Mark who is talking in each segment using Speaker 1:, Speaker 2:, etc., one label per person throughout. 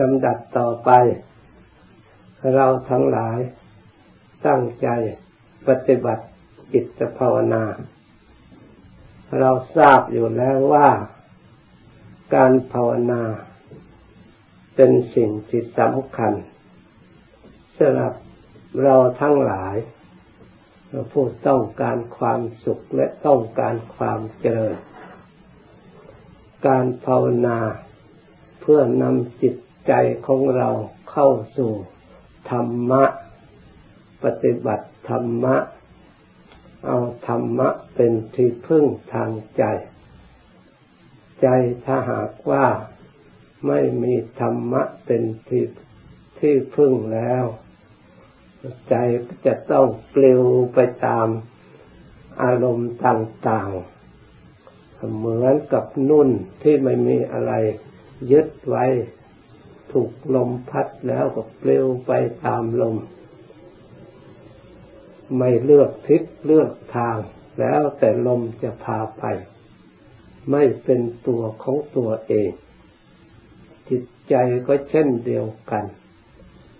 Speaker 1: ลำดับต่อไป เราทั้งหลายตั้งใจปฏิบัติจิตภาวนา เราทราบอยู่แล้วว่าการภาวนา เป็นสิ่งที่สำคัญสำหรับเราทั้งหลายผู้ต้องการความสุขและต้องการความเจริญ การภาวนาเพื่อนำจิต ใจของเราเข้าสู่ธรรมะ ปฏิบัติธรรมะ เอาธรรมะเป็นที่พึ่งทางใจ ใจถ้าหากว่าไม่มีธรรมะเป็นที่ที่พึ่งแล้ว ใจก็จะต้องเปลิวไปตามอารมณ์ต่างๆ เหมือนกับนุ่นที่ไม่มีอะไรยึดไว้ ถูกลมพัดแล้วก็ปลิวไปตามลม ไม่เลือกทิศเลือกทาง แล้วแต่ลมจะพาไป ไม่เป็นตัวของตัวเอง จิตใจก็เช่นเดียวกัน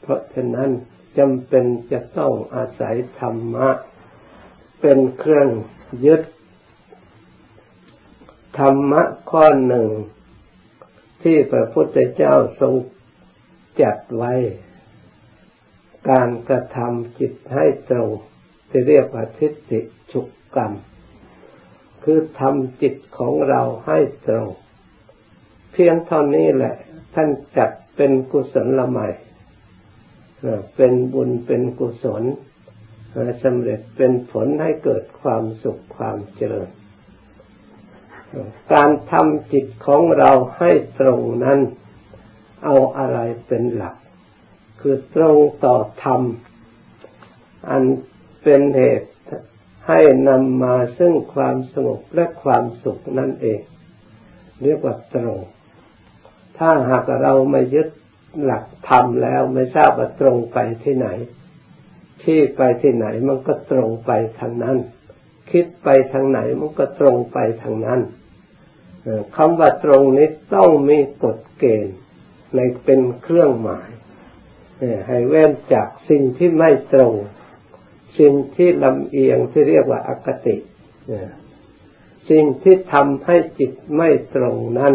Speaker 1: เพราะฉะนั้นจำเป็นจะต้องอาศัยธรรมะ เป็นเครื่องยึด ธรรมะข้อหนึ่งที่พระพุทธเจ้าทรง จัดไว้การกระทำจิตให้ตรงที่เรียกว่าทิฏฐิฉุกกรรม คือทำจิตของเราให้ตรง เพียงเท่านี้แหละ ท่านจัดเป็นกุศลละใหม่เป็นบุญเป็นกุศลสำเร็จเป็นผลให้เกิดความสุขความเจริญ การทำจิตของเราให้ตรงนั้น เอาอะไรเป็นหลัก คือตรงต่อธรรม อันเป็นเหตุให้นำมาซึ่งความสงบและความสุขนั่นเอง เรียกว่าตรง ถ้าหากเราไม่ยึดหลักธรรมแล้วไม่ทราบว่าตรงไปที่ไหน ที่ไปที่ไหนมันก็ตรงไปทางนั้น คิดไปทางไหนมันก็ตรงไปทางนั้นคำว่าตรงนี้ต้องมีกฎเกณฑ์ ในเป็นเครื่องหมายให้เว้นจากสิ่งที่ไม่ตรง สิ่งที่ลำเอียงที่เรียกว่าอากติสิ่งที่ทำให้จิตไม่ตรงนั้น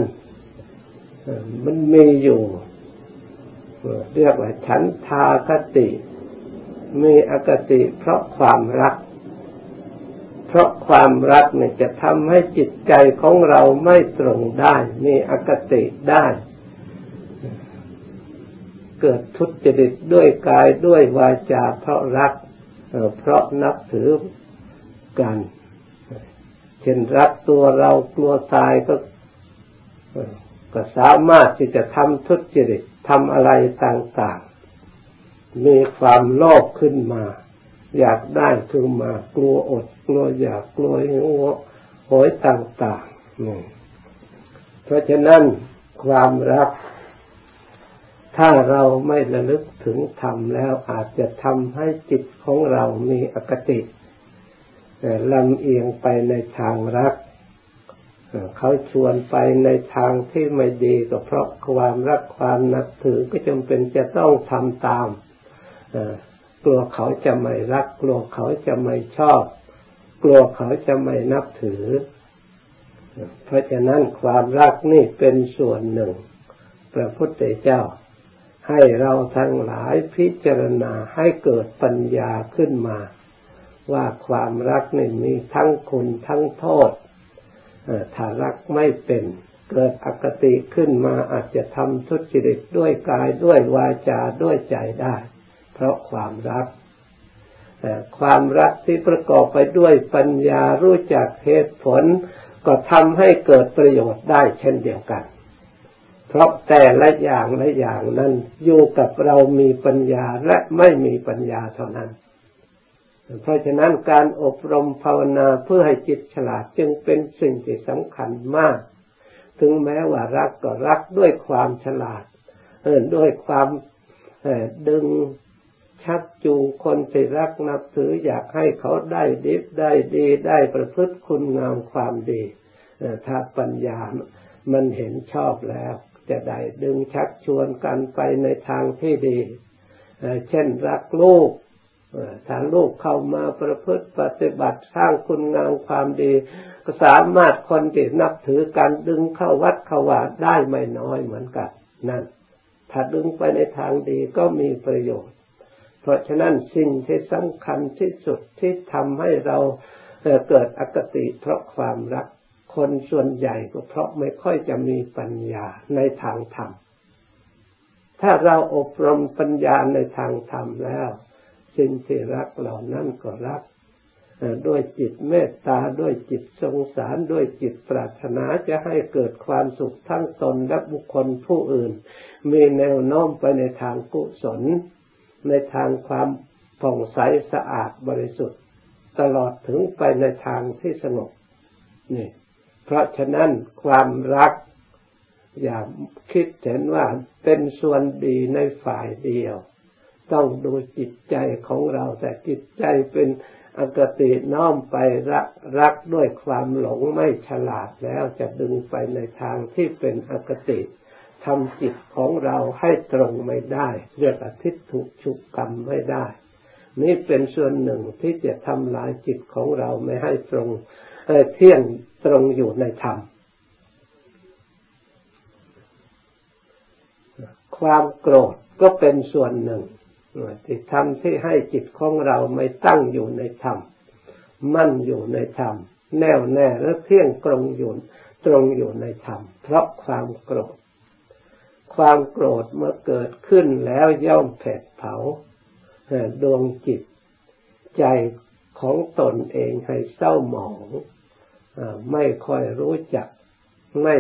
Speaker 1: มันมีอยู่เรียกว่าฉันทากติ มีอคติเพราะความรัก เพราะความรักเนี่ยจะทำให้จิตใจของเราไม่ตรงได้ มีอคติได้ เกิดทุจริตด้วยกายด้วยวาจาเพราะรักเพราะนับถือกัน เช่นรักตัวเรากลัวตายก็ก็สามารถที่จะทำทุจริตทำอะไรต่างๆ มีความโลภขึ้นมา อยากได้ขึ้นมา กลัวอด กลัวอยากกลัวหิวโหยต่างๆเพราะฉะนั้นความรัก ถ้าเราไม่ระลึกถึงธรรมแล้วอาจจะทำให้จิตของเรามีอคติลำเอียงไปในทางรัก เขาชวนไปในทางที่ไม่ดีก็เพราะความรักความนับถือก็จำเป็นจะต้องทำตามกลัวเขาจะไม่รัก กลัวเขาจะไม่ชอบ กลัวเขาจะไม่นับถือ เพราะฉะนั้นความรักนี่เป็นส่วนหนึ่งพระพุทธเจ้า ให้เราทั้งหลายพิจารณาให้เกิดปัญญาขึ้นมา ว่าความรักนี่มีทั้งคุณทั้งโทษถ้ารักไม่เป็นเกิดอคติขึ้นมาอาจจะทำทุจริตด้วยกายด้วยวาจาด้วยใจได้ เพราะความรักความรักที่ประกอบไปด้วยปัญญารู้จักเหตุผล ก็ทำให้เกิดประโยชน์ได้เช่นเดียวกัน เพราะแต่ละอย่างละอย่างนั้นอยู่กับเรามีปัญญาและไม่มีปัญญาเท่านั้น เพราะฉะนั้นการอบรมภาวนาเพื่อให้จิตฉลาดจึงเป็นสิ่งที่สำคัญมาก ถึงแม้ว่ารักก็รักด้วยความฉลาดเออด้วยความดึงชักจูงคนที่รักนับถืออยากให้เขาได้ดีได้ดีได้ประพฤติคุณงามความดีถ้าปัญญามันเห็นชอบแล้ว จะได้ดึงชักชวนกันไปในทางที่ดี เช่นรักลูกถ้าลูกเข้ามาประพฤติปฏิบัติสร้างคุณงามความดี ก็สามารถคนที่นับถือการดึงเข้าวัดเข้าวาได้ไม่น้อยเหมือนกันนั่น ถ้าดึงไปในทางดีก็มีประโยชน์ เพราะฉะนั้นสิ่งที่สำคัญที่สุดที่ทำให้เราเกิดอคติเพราะความรัก คนส่วนใหญ่ก็เพราะไม่ค่อยจะมีปัญญาในทางธรรม ถ้าเราอบรมปัญญาในทางธรรมแล้ว สิ่งที่รักเหล่านั้นก็รักด้วยจิตเมตตาด้วยจิตสงสารด้วยจิตปรารถนาจะให้เกิดความสุขทั้งตนและบุคคลผู้อื่น มีแนวโน้มไปในทางกุศล ในทางความผ่องใสสะอาดบริสุทธิ์ ตลอดถึงไปในทางที่สงบนี่ เพราะฉะนั้นความรัก อย่าคิดเห็นว่าเป็นส่วนดีในฝ่ายเดียว ต้องดูจิตใจของเราแต่จิตใจเป็นอกติน้อมไปรักรักด้วยความหลงไม่ฉลาดแล้วจะดึงไปในทางที่เป็นอกติทำจิตของเราให้ตรงไม่ได้ เรียกอทิฏฐุชุกกรรมไม่ได้ นี่เป็นส่วนหนึ่งที่จะทำลายจิตของเราไม่ให้ตรงเเที่ยง ตรงอยู่ในธรรม ความโกรธก็เป็นส่วนหนึ่งที่ทำที่ให้จิตของเราไม่ตั้งอยู่ในธรรม มั่นอยู่ในธรรม แน่วแน่และเที่ยงตรงอยู่ตรงอยู่ในธรรม เพราะความโกรธ ความโกรธเมื่อเกิดขึ้นแล้วย่อมแผดเผาดวงจิตใจของตนเองให้เศร้าหมอง ไม่ค่อยรู้จัก ไม่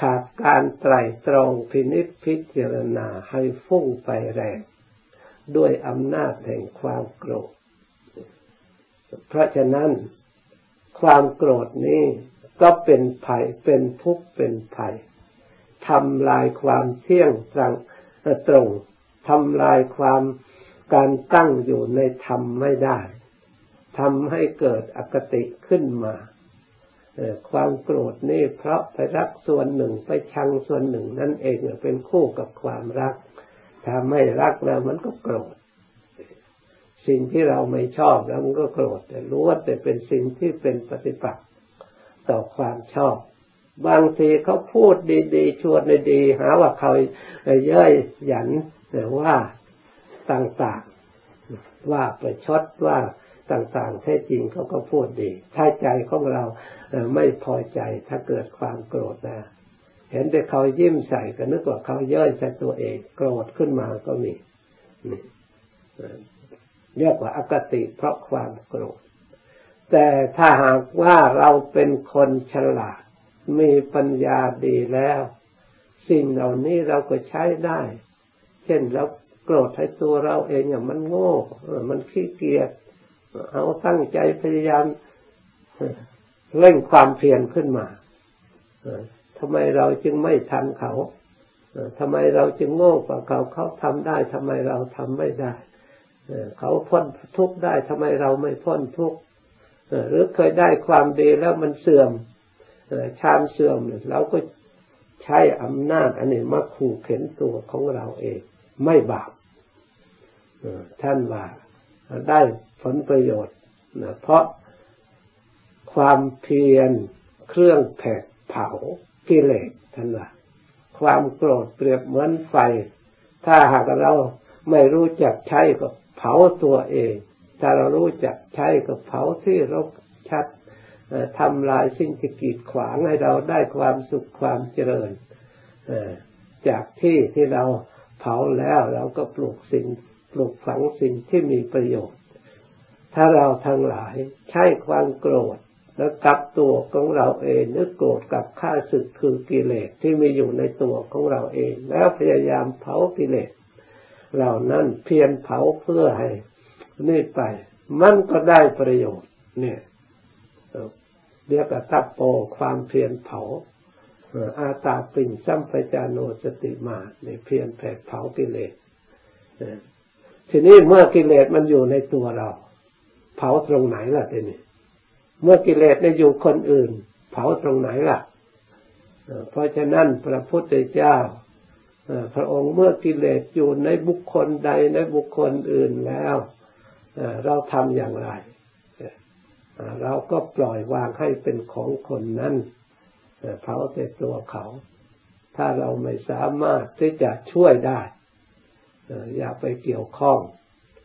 Speaker 1: ขาดการไตรตรองพินิจพิจารณาให้ฟุ้งไปแรง ด้วยอำนาจแห่งความโกรธ เพราะฉะนั้นความโกรธนี้ก็เป็นภัยเป็นทุกข์เป็นภัยทำลายความเที่ยงตรงตรงทำลายความการตั้งอยู่ในธรรมไม่ได้ทำให้เกิดอคติขึ้นมา ความโกรธนี่เพราะไปรักส่วนหนึ่งไปชังส่วนหนึ่งนั่นเองเป็นคู่กับความรักถ้าไม่รักแล้วมันก็โกรธ สิ่งที่เราไม่ชอบแล้วมันก็โกรธ แต่รู้ว่าแต่เป็นสิ่งที่เป็นปฏิปักษ์ต่อความชอบ บางทีเขาพูดดีๆชวนดีๆหาว่าเขาเย้ยหยันแต่ว่าต่างๆว่าไปชดว่า ต่างๆ แท้จริงเขาก็พูดดี ถ้าใจของเราไม่พอใจถ้าเกิดความโกรธนะ เห็นแต่เขายิ้มใส่ก็นึกว่าเขาเย้ยใส่ตัวเองโกรธขึ้นมาก็มีเรียกว่าอากติเพราะความโกรธ แต่ถ้าหากว่าเราเป็นคนฉลาด มีปัญญาดีแล้ว สิ่งเหล่านี้เราก็ใช้ได้ เช่นเราโกรธให้ตัวเราเองอะมันโง่มันขี้เกียจ เอาตั้งใจพยายามเร่งความเพียรขึ้นมาทำไมเราจึงไม่ทันเขาทำไมเราจึงโง่กว่าเขาเขาทำได้ทำไมเราทำไม่ได้เขาพ้นทุกข์ได้ทำไมเราไม่พ้นทุกข์หรือเคยได้ความดีแล้วมันเสื่อมชามเสื่อมเราก็ใช้อำนาจอันนี้มาขู่เข็นตัวของเราเอง ไม่บาปท่านว่า ได้ผลประโยชน์เพราะความเพียรเครื่องแผดเผากิเลสท่านว่าความโกรธเปรียบเหมือนไฟ ถ้าหากเราไม่รู้จักใช้ก็เผาตัวเอง ถ้าเรารู้จักใช้ก็เผาที่รกชัดทำลายสิ่งที่กีดขวางให้เราได้ความสุขความเจริญจากที่ที่เราเผาแล้วเราก็ปลูกสิ่ง ปลูกฝังสิ่งที่มีประโยชน์ ถ้าเราทั้งหลายใช้ความโกรธแล้วกับตัวของเราเองนึกโกรธกับข้าศึกคือกิเลสที่มีอยู่ในตัวของเราเอง แล้วพยายามเผากิเลสเหล่านั้นเพียรเผาเพื่อให้นี่ไป มันก็ได้ประโยชน์ เนี่ยเรียกว่าตับโปความเพียรเผาอาตาปิ่งซัมปจาโนสติมาเนี่ยเพียรแผดเผากิเลส ทีนี้เมื่อกิเลสมันอยู่ในตัวเรา เผาตรงไหนล่ะทีนี้เมื่อกิเลสได้อยู่คนอื่น เผาตรงไหนล่ะเพราะฉะนั้นพระพุทธเจ้าพระองค์เมื่อกิเลสอยู่ในบุคคลใดในบุคคลอื่นแล้วเราทำอย่างไร เราก็ปล่อยวางให้เป็นของคนนั้นเผาแต่ตัวเขา ถ้าเราไม่สามารถที่จะช่วยได้ อย่าไปเกี่ยวข้อง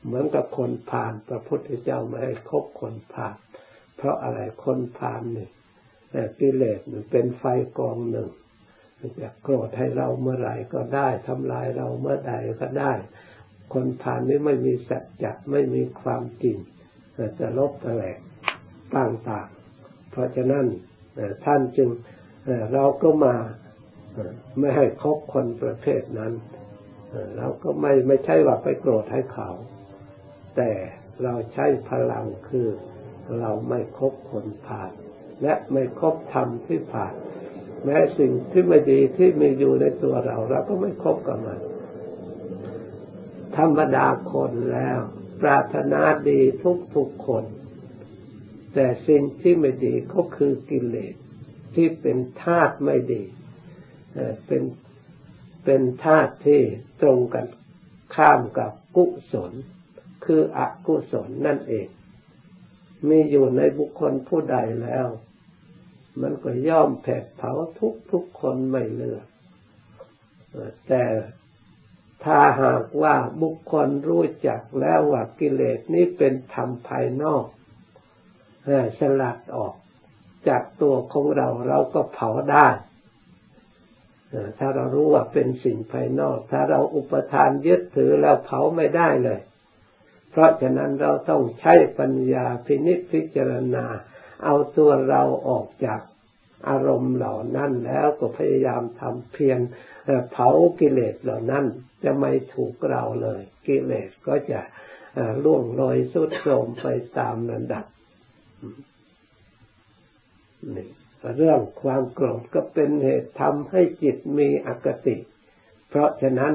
Speaker 1: เหมือนกับคนผ่านพระพุทธเจ้าไม่ให้คบคนผ่าน เพราะอะไรคนผ่านนี่กิเลสมันเป็นไฟกองหนึ่งจะโกรธให้เราเมื่อไหร่ก็ได้ทำลายเราเมื่อใดก็ได้ คนผ่านนี้ไม่มีสัจจะไม่มีความจริงจะลบแหลกต่างๆ เพราะฉะนั้นท่านจึงเราก็มาไม่ให้คบคนประเภทนั้น เราก็ไม่ไม่ใช่ว่าไปโกรธให้เขา แต่เราใช้พลังคือเราไม่คบคนผ่าน และไม่คบธรรมที่ผ่าน แม้สิ่งที่ไม่ดีที่มีอยู่ในตัวเรา เราก็ไม่คบกับมัน ธรรมดาคนแล้ว ปรารถนาดีทุกทุกคน แต่สิ่งที่ไม่ดีก็คือกิเลสที่เป็นธาตุไม่ดีเป็น เป็นธาตุที่ตรงกันข้ามกับกุศล คืออกุศลนั่นเอง มีอยู่ในบุคคลผู้ใดแล้ว มันก็ย่อมแผดเผาทุกทุกคนไม่เลือก แต่ถ้าหากว่าบุคคลรู้จักแล้วว่ากิเลสนี้เป็นธรรมภายนอกสลัดออกจากตัวของเราเราก็เผาได้ ถ้าเรารู้ว่าเป็นสิ่งภายนอก ถ้าเราอุปทานยึดถือแล้วเผาไม่ได้เลย เพราะฉะนั้นเราต้องใช้ปัญญาพินิจพิจารณา เอาตัวเราออกจากอารมณ์เหล่านั้นแล้วก็พยายามทำเพียรเผากิเลสเหล่านั้น จะไม่ถูกเราเลย กิเลสก็จะล่วงลอยสุดโทรมไปตามระดับนี่ เรื่องความโกรธก็เป็นเหตุทำให้จิตมีอคติ เพราะฉะนั้น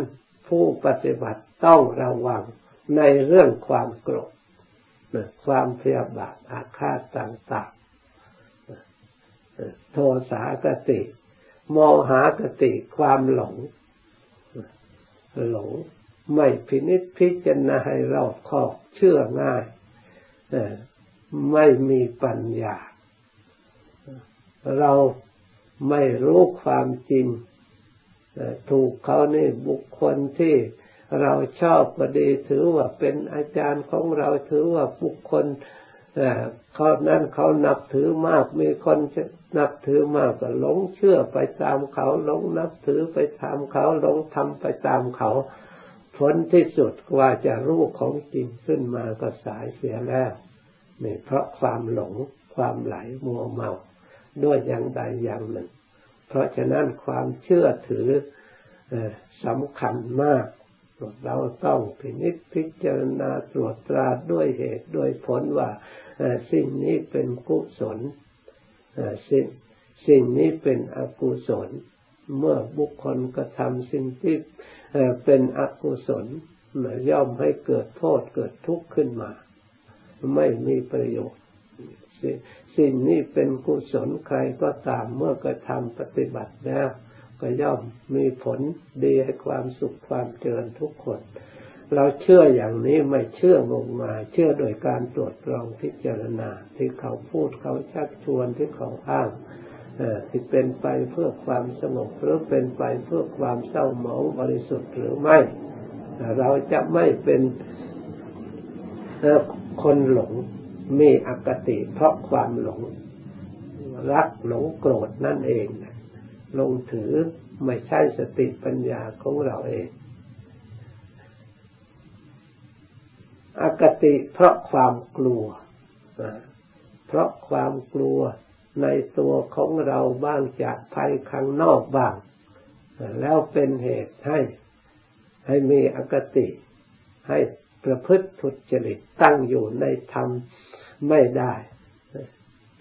Speaker 1: ผู้ปฏิบัติต้องระวังในเรื่องความโกรธความพยาบาทอาฆาตต่างๆ โทสากติโมหากติความหลง หลงไม่พินิจพิจารณาให้รอบคอบเชื่อง่าย ไม่มีปัญญา เราไม่รู้ความจริง ถูกเขานี่บุคคลที่เราชอบก็ดีถือว่าเป็นอาจารย์ของเราถือว่าบุคคลเขานั้นเขานับถือมาก มีคนนับถือมากก็หลงเชื่อไปตามเขาหลงนับถือไปตามเขาหลงทำไปตามเขา ผลที่สุดกว่าจะรู้ของจริงขึ้นมาก็สายเสียแล้วนี่เพราะความหลงความไหลมัวเมา ด้วยอย่างใดอย่างหนึ่ง เพราะฉะนั้นความเชื่อถือสำคัญมาก เราต้องพินิจพิจารณาตรวจตราด้วยเหตุด้วยผลว่าสิ่งนี้เป็นกุศลสิ่งสิ่งนี้เป็นอกุศล เมื่อบุคคลกระทำสิ่งที่เป็นอกุศลย่อมให้เกิดโทษเกิดทุกข์ขึ้นมา ไม่มีประโยชน์ สิ่งนี้เป็นกุศลใครก็ตามเมื่อกระทำปฏิบัติแล้วก็ย่อมมีผลดีให้ความสุขความเจริญทุกคน เราเชื่ออย่างนี้ไม่เชื่องมงายเชื่อโดยการตรวจลองพิจารณา ที่เขาพูดเขาชักชวนที่เขาอ้างที่เป็นไปเพื่อความสงบหรือเป็นไปเพื่อความเศร้าหมองบริสุทธิ์หรือไม่ เราจะไม่เป็นคนหลง มีอคติเพราะความหลง รักหลงโกรธนั่นเองลงถือไม่ใช่สติปัญญาของเราเองอคติเพราะความกลัว เพราะความกลัวในตัวของเราบ้างจากภัยข้างนอกบ้าง แล้วเป็นเหตุให้ให้มีอคติ ให้ประพฤติทุจริตตั้งอยู่ในธรรม ไม่ได้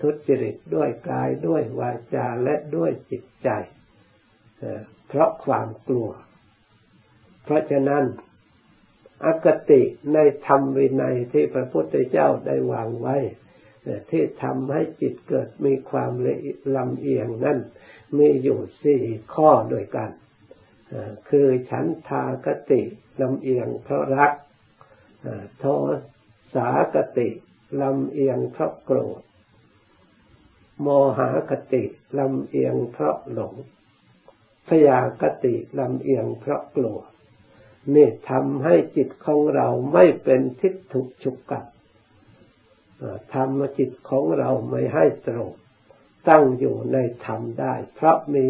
Speaker 1: ทุจริตด้วยกายด้วยวาจาและด้วยจิตใจ เพราะความกลัว เพราะฉะนั้นอคติในธรรมวินัยที่พระพุทธเจ้าได้วางไว้ ที่ทำให้จิตเกิดมีความละลำเอียงนั่นมีอยู่สี่ข้อด้วยกัน คือฉันทากติลำเอียงเพราะรัก โทสากติ ลำเอียงเพราะโกรธ โมหากติลำเอียงเพราะหลงพยากติลำเอียงเพราะกลัวนี่ทำให้จิตของเราไม่เป็นทิฏฐุฉุกกัดทำจิตของเราไม่ให้ตรงตั้งอยู่ในธรรมได้ เพราะมี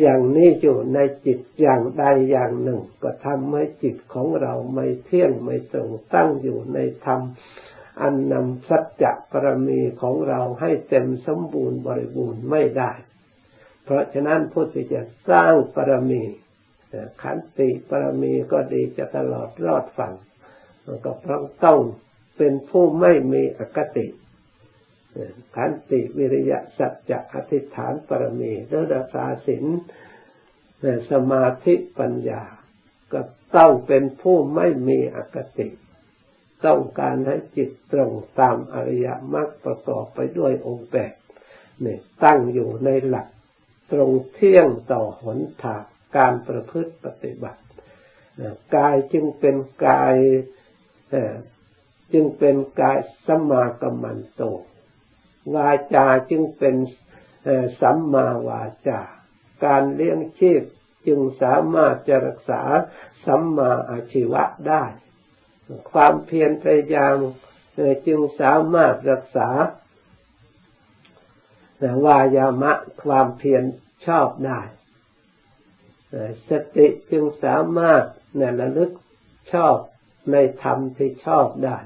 Speaker 1: อย่างนี้อยู่ในจิตอย่างใดอย่างหนึ่ง ก็ทำให้จิตของเราไม่เที่ยงไม่ตรงตั้งอยู่ในธรรม อันนำสัจจะปรมีของเราให้เต็มสมบูรณ์บริบูรณ์ไม่ได้ เพราะฉะนั้นพุทธิจะสร้างปรมีขันติปรมีก็ดีจะตลอดรอดฝั่งก็เพราะต้องเป็นผู้ไม่มีอคติขันติวิริยะสัจจะอธิษฐานปรมีเรือรักษาศีลสมาธิปัญญา ก็ต้องเป็นผู้ไม่มีอคติ ต้องการให้จิตตรงตามอริยมรรคประกอบไปด้วยองค์แปดเนี่ยตั้งอยู่ในหลัก ตรงเที่ยงต่อหนทางการประพฤติปฏิบัติกายจึงเป็นกายจึงเป็นกายสัมมากัมมันโต วาจาจึงเป็นสัมมาวาจา การเลี้ยงชีพจึงสามารถจะรักษาสัมมาอาชีวะได้ ความเพียรพยายามจึงสามารถรักษาวายามะความเพียรชอบได้สติจึงสามารถเนี่ยระลึกชอบในธรรมที่ชอบได้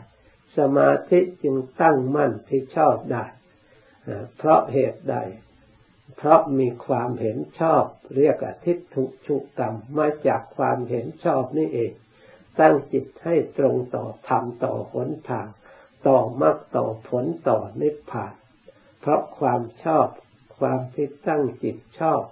Speaker 1: สมาธิจึงตั้งมั่นที่ชอบได้ เพราะเหตุใด เพราะมีความเห็นชอบ เรียกอทิฏฐุชุกรรมมาจากความเห็นชอบนี่เอง ตั้งจิตให้ตรงต่อธรรมต่อหนทาง ต่อมรรคต่อผลต่อนิพพาน เพราะความชอบความที่ตั้งจิตชอบ